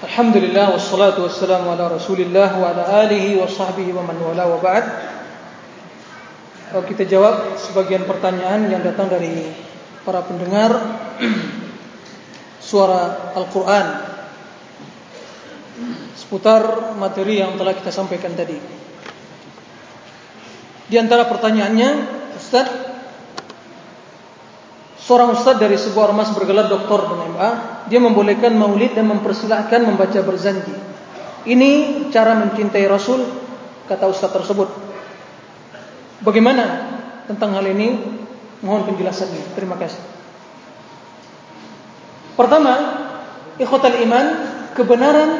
Alhamdulillah wassalatu wassalamu ala Rasulillah wa ala alihi wa sahbihi wa man wala wa ba'd. Kita jawab sebagian pertanyaan yang datang dari para pendengar suara Al-Qur'an seputar materi yang telah kita sampaikan tadi. Di antara pertanyaannya, Ustaz, seorang ustaz dari sebuah ormas bergelar doktor dengan MA dia membolehkan maulid dan mempersilahkan membaca berzanji. Ini cara mencintai Rasul, kata Ustaz tersebut. Bagaimana tentang hal ini? Mohon penjelasannya. Terima kasih. Pertama, ikhwatal iman, kebenaran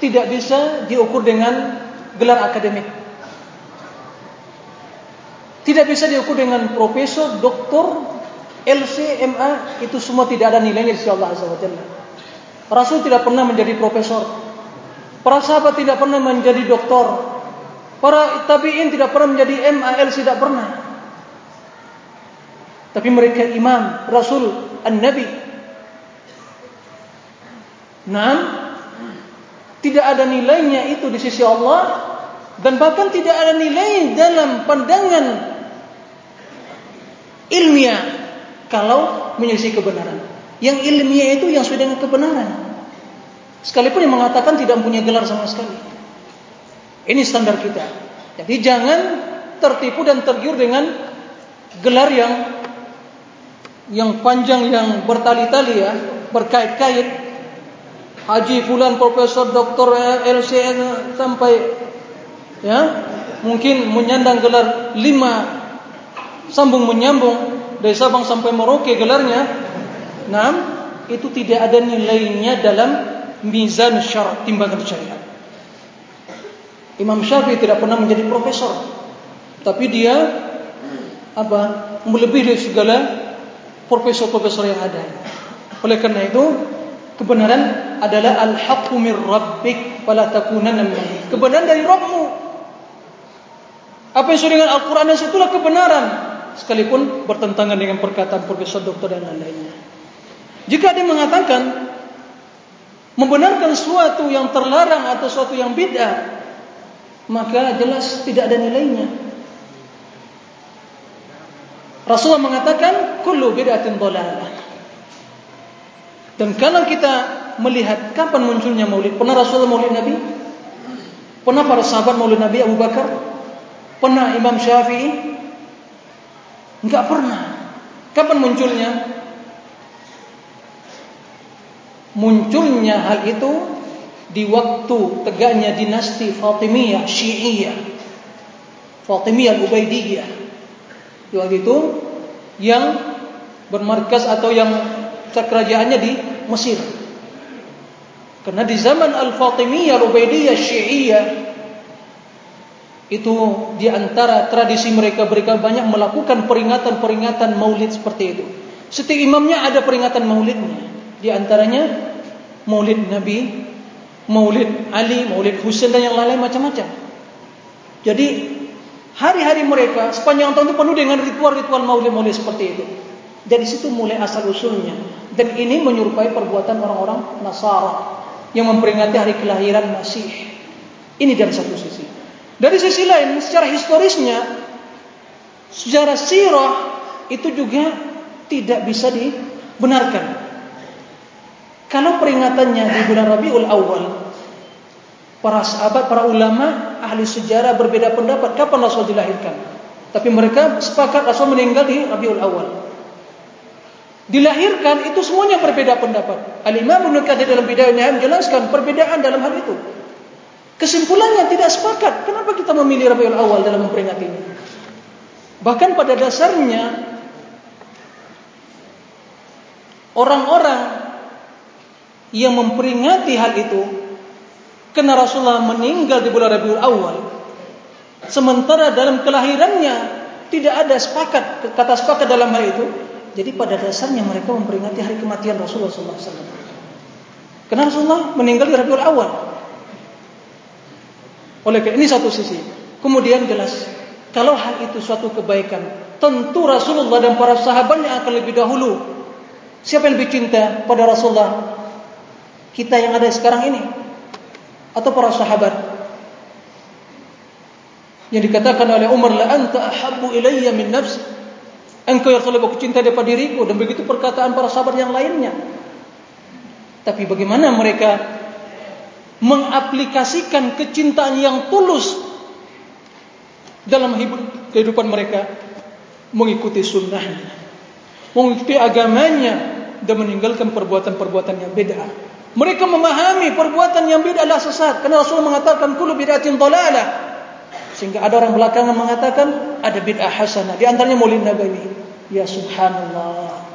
tidak bisa diukur dengan gelar akademik. Tidak bisa diukur dengan profesor, doktor, LC, MA itu semua tidak ada nilainya di sisi Allah Azza wa Jalla. Rasul tidak pernah menjadi profesor. Para sahabat tidak pernah menjadi doktor. Para tabi'in tidak pernah menjadi MA, LC tidak pernah. Tapi mereka imam, Rasul, An-Nabi. Nah, tidak ada nilainya itu di sisi Allah dan bahkan tidak ada nilai dalam pandangan ilmiah kalau menyelisih kebenaran. Yang ilmiah itu yang sesuai dengan kebenaran. Sekalipun yang mengatakan tidak punya gelar sama sekali. Ini standar kita. Jadi jangan tertipu dan tergiur dengan gelar yang yang panjang yang bertali-tali ya, berkait-kait. Haji fulan profesor doktor LCN sampai ya, mungkin menyandang gelar lima sambung menyambung dari Sabang sampai Merauke gelarnya, enam itu tidak ada nilainya dalam mizan syar timbangan syariat. Imam Syafi'i tidak pernah menjadi profesor, tapi dia apa melebihi dari segala profesor-profesor yang ada. Oleh karena itu, kebenaran adalah al-haqqu mir rabbik fala takunanna Kebenaran dari Rabbmu. Apa yang sesuai dengan Al-Qur'an dan itulah kebenaran sekalipun bertentangan dengan perkataan profesor doktor dan lain-lainnya. Jika dia mengatakan membenarkan sesuatu yang terlarang atau sesuatu yang bid'ah, maka jelas tidak ada nilainya. Rasulullah mengatakan kullu bid'atin dhalalah. Dan kalau kita melihat kapan munculnya Maulid, pernah Rasulullah Maulid Nabi? Pernah para sahabat Maulid Nabi Abu Bakar? Pernah Imam Syafi'i? Enggak pernah. Kapan munculnya? Munculnya hal itu di waktu tegaknya dinasti Fatimiyah Syi'iyah. Fatimiyah Ubaidiyah. Di waktu itu yang bermarkas atau yang kerajaannya di Mesir. Karena di zaman Al-Fatimiyah Ubaidiyah Syi'iyah itu di antara tradisi mereka mereka banyak melakukan peringatan-peringatan Maulid seperti itu. Setiap imamnya ada peringatan Maulidnya. Di antaranya Maulid Nabi, Maulid Ali, Maulid Husain dan yang lain-lain macam-macam. Jadi hari-hari mereka sepanjang tahun itu penuh dengan ritual-ritual Maulid-Maulid seperti itu. Dari situ mulai asal usulnya. Dan ini menyerupai perbuatan orang-orang Nasara yang memperingati hari kelahiran Masih. Ini dari satu sisi. Dari sisi lain, secara historisnya, secara sirah itu juga tidak bisa dibenarkan. Kalau peringatannya di bulan Rabiul Awal, para sahabat, para ulama, ahli sejarah berbeda pendapat kapan Rasul dilahirkan. Tapi mereka sepakat Rasul meninggal di Rabiul Awal. Dilahirkan itu semuanya berbeda pendapat. Al-Imam dalam bidayahnya menjelaskan perbedaan dalam hal itu. Kesimpulannya tidak sepakat. Kenapa kita memilih Rabiul Awal dalam memperingatinya? Bahkan pada dasarnya orang-orang yang memperingati hal itu karena Rasulullah meninggal di bulan Rabiul Awal sementara dalam kelahirannya tidak ada sepakat kata sepakat dalam hal itu jadi pada dasarnya mereka memperingati hari kematian Rasulullah wasallam. Karena Rasulullah meninggal di Rabiul Awal. Oleh karena ini satu sisi. Kemudian jelas, kalau hal itu suatu kebaikan, tentu Rasulullah dan para sahabatnya akan lebih dahulu. Siapa yang lebih cinta pada Rasulullah? Kita yang ada sekarang ini atau para sahabat yang dikatakan oleh Umar la anta ahabbu ilayya min nafsi engkau yang lebih aku cinta daripada diriku dan begitu perkataan para sahabat yang lainnya tapi bagaimana mereka mengaplikasikan kecintaan yang tulus dalam hidup kehidupan mereka mengikuti sunnahnya mengikuti agamanya dan meninggalkan perbuatan-perbuatan yang beda. Mereka memahami perbuatan yang beda adalah sesat. Karena Rasul mengatakan kullu bid'atin dhalalah sehingga ada orang belakangan mengatakan ada bid'ah hasanah. Di antaranya Maulid Nabawi. Ya subhanallah.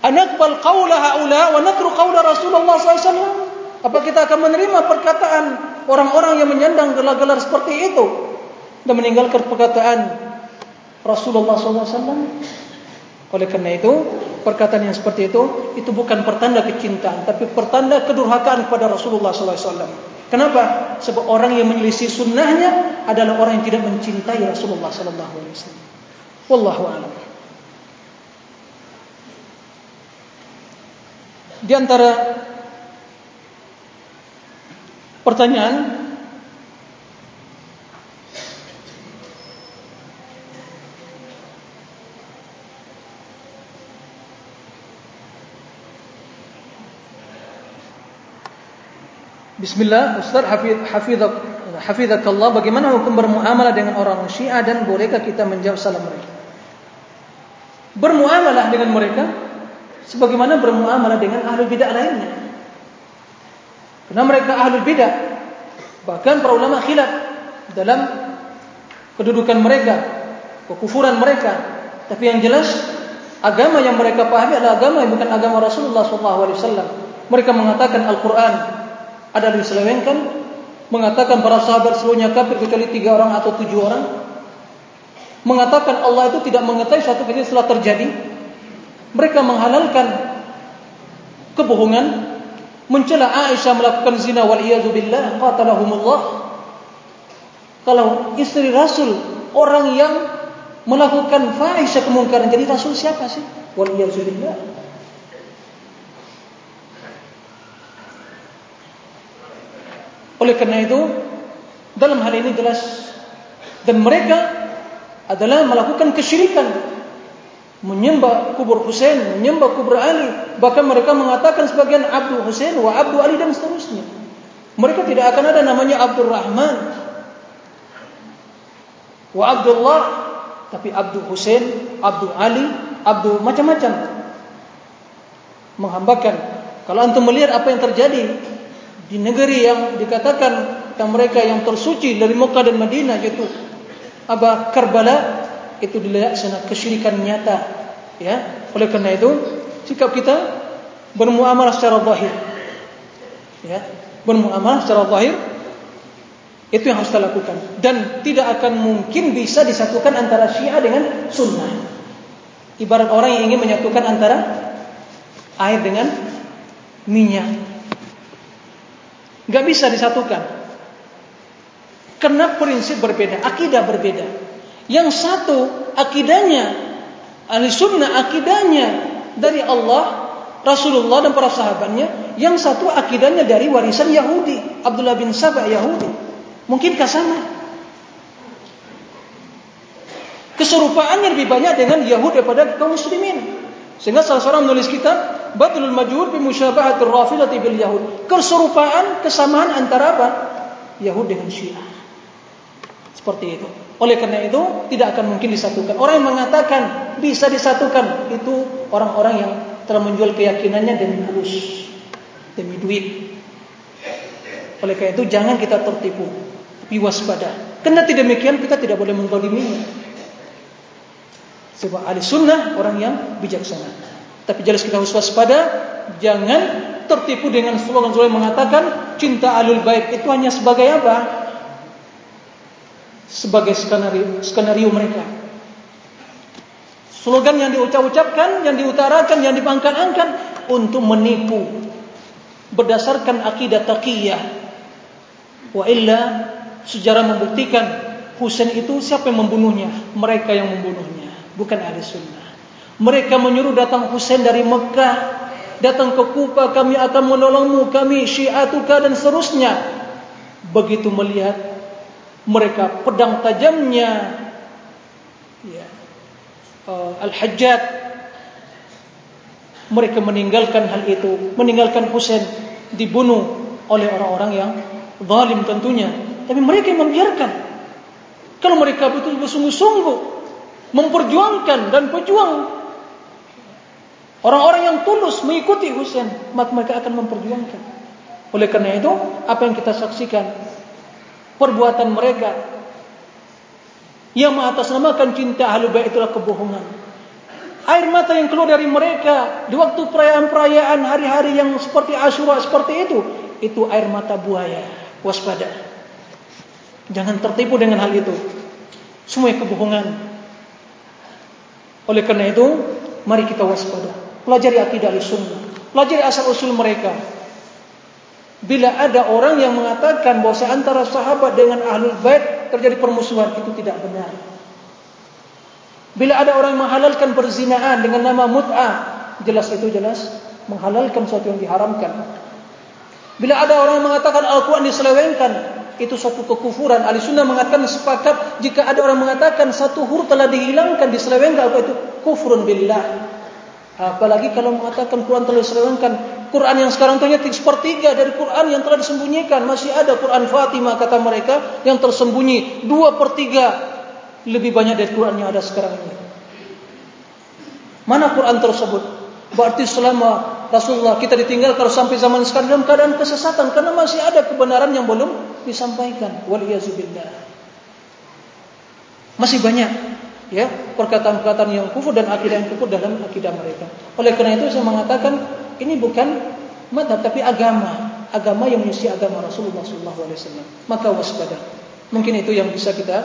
Anaqbal qawla haula wa natru qawla Rasulullah SAW apa kita akan menerima perkataan orang-orang yang menyandang gelar-gelar seperti itu dan meninggalkan perkataan Rasulullah SAW oleh kerana itu perkataan yang seperti itu itu bukan pertanda kecintaan tapi pertanda kedurhakaan kepada Rasulullah SAW kenapa? sebab orang yang menyelisih sunnahnya adalah orang yang tidak mencintai Rasulullah SAW Wallahu a'lam. Di antara pertanyaan Bismillah, Ustaz Hafidh Hafidhak Hafidhakallah, bagaimana hukum bermuamalah dengan orang Syiah dan bolehkah kita menjawab salam mereka? Bermuamalah dengan mereka sebagaimana bermuamalah dengan ahli bidah lainnya. Karena mereka ahli bidah, bahkan para ulama khilaf dalam kedudukan mereka, kekufuran mereka. Tapi yang jelas agama yang mereka pahami adalah agama yang bukan agama Rasulullah SAW. Mereka mengatakan Al-Quran ada diselewengkan, mengatakan para sahabat seluruhnya kafir kecuali tiga orang atau tujuh orang, mengatakan Allah itu tidak mengetahui satu kejadian setelah terjadi, mereka menghalalkan kebohongan mencela Aisyah melakukan zina wal iyadu billah qatalahumullah. Kalau istri Rasul orang yang melakukan fahisha kemungkaran jadi Rasul siapa sih? Wal iyadu billah oleh kerana itu dalam hal ini jelas dan mereka adalah melakukan kesyirikan menyembah kubur Husain, menyembah kubur Ali, bahkan mereka mengatakan sebagian Abdul Husain wa Abdul Ali dan seterusnya. Mereka tidak akan ada namanya Abdul Rahman wa Abdullah, tapi Abdul Husain, Abdul Ali, Abdul macam-macam. Menghambakan. Kalau antum melihat apa yang terjadi di negeri yang dikatakan yang mereka yang tersuci dari Mekah dan Madinah yaitu Aba Karbala itu dilaksanakan kesyirikan nyata ya. Oleh karena itu sikap kita bermuamalah secara zahir ya. Bermuamalah secara zahir itu yang harus kita lakukan. Dan tidak akan mungkin bisa disatukan antara Syiah dengan Sunnah. Ibarat orang yang ingin menyatukan antara air dengan minyak. Enggak bisa disatukan. Karena prinsip berbeda akidah berbeda yang satu akidahnya. Ahli sunnah akidahnya dari Allah Rasulullah dan para sahabatnya. Yang satu akidahnya dari warisan Yahudi. Abdullah bin Sabah Yahudi. Mungkinkah sama? Keserupaannya lebih banyak dengan Yahudi daripada kaum muslimin. Sehingga salah seorang menulis kitab Batlul Majhur bi Musyabahatir Rafidhah bil Yahud. Keserupaan kesamaan antara apa? Yahudi dengan Syiah seperti itu oleh karena itu tidak akan mungkin disatukan. Orang yang mengatakan bisa disatukan itu orang-orang yang telah menjual keyakinannya demi halus, demi duit. Oleh karena itu jangan kita tertipu, tapi waspada. Karena tidak demikian kita tidak boleh mengkodiminya. Sebab ahli sunnah orang yang bijaksana. Tapi jelas kita harus waspada, jangan tertipu dengan slogan-slogan mengatakan cinta alul baik itu hanya sebagai apa? Sebagai skenario, skenario mereka. Slogan yang diucap-ucapkan, yang diutarakan, yang dibangkan-angkan untuk menipu berdasarkan akidah taqiyah. Wa illa sejarah membuktikan Husain itu siapa yang membunuhnya? Mereka yang membunuhnya, bukan ahli sunnah. Mereka menyuruh datang Husain dari Mekah datang ke Kufa kami akan menolongmu kami syiatuka dan seterusnya begitu melihat mereka pedang tajamnya. Ya. Uh, al-hajjat mereka meninggalkan hal itu meninggalkan Husain dibunuh oleh orang-orang yang zalim tentunya. Tapi mereka membiarkan. Kalau mereka betul bersungguh-sungguh memperjuangkan dan pejuang orang-orang yang tulus mengikuti Husain maka mereka akan memperjuangkan. Oleh karena itu apa yang kita saksikan perbuatan mereka yang mengatasnamakan cinta ahli bait itulah kebohongan air mata yang keluar dari mereka di waktu perayaan-perayaan hari-hari yang seperti Asyura seperti itu, itu air mata buaya. Waspada. Jangan tertipu dengan hal itu. Semua kebohongan. Oleh karena itu, mari kita waspada. Pelajari akidah sunnah. Pelajari asal usul mereka. Bila ada orang yang mengatakan bahawa antara sahabat dengan ahlul bait terjadi permusuhan, itu tidak benar. Bila ada orang menghalalkan perzinaan dengan nama mut'ah, jelas itu jelas menghalalkan sesuatu yang diharamkan. Bila ada orang yang mengatakan Al-Quran diselewengkan, itu satu kekufuran. Ahli sunnah mengatakan sepakat jika ada orang mengatakan satu huruf telah dihilangkan, diselewengkan, itu? Kufrun billah. Apalagi kalau mengatakan Quran telah diselewengkan. Quran yang sekarang itu sepertiga dari Quran yang telah disembunyikan. Masih ada Quran Fatimah kata mereka yang tersembunyi. Dua per tiga lebih banyak dari Quran yang ada sekarang ini. Mana Quran tersebut? Berarti selama Rasulullah kita ditinggal kalau sampai zaman sekarang dalam keadaan kesesatan karena masih ada kebenaran yang belum disampaikan. Waliyazubillah. Masih banyak ya perkataan-perkataan yang kufur dan akidah yang kufur dalam akidah mereka. Oleh karena itu saya mengatakan ini bukan mata tapi agama, agama yang mengisi agama Rasulullah SAW. Maka waspada. Mungkin itu yang bisa kita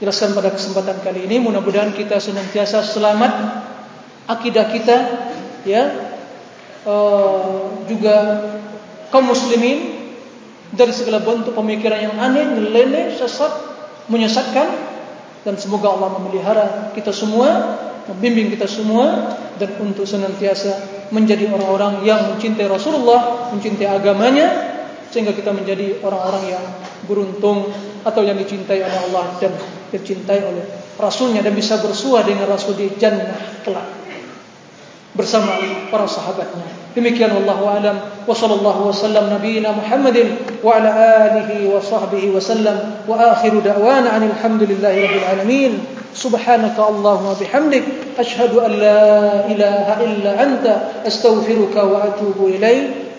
jelaskan pada kesempatan kali ini mudah-mudahan kita senantiasa selamat akidah kita ya uh, juga kaum muslimin dari segala bentuk pemikiran yang aneh, nyeleneh, sesat, menyesatkan dan semoga Allah memelihara kita semua membimbing kita semua dan untuk senantiasa menjadi orang-orang yang mencintai Rasulullah mencintai agamanya sehingga kita menjadi orang-orang yang beruntung atau yang dicintai oleh Allah dan dicintai oleh Rasulnya dan bisa bersuah dengan Rasul di Jannah kelak bersama para sahabatnya. Demikian Allah alam wa sallallahu wa sallam nabiyina Muhammadin wa ala alihi wa sahbihi wa sallam wa akhiru da'wana anil hamdulillahi rabbil alamin. Subhanaka Allahumma bihamdik ashhadu an la ilaha illa anta astaghfiruka wa atubu ilaik.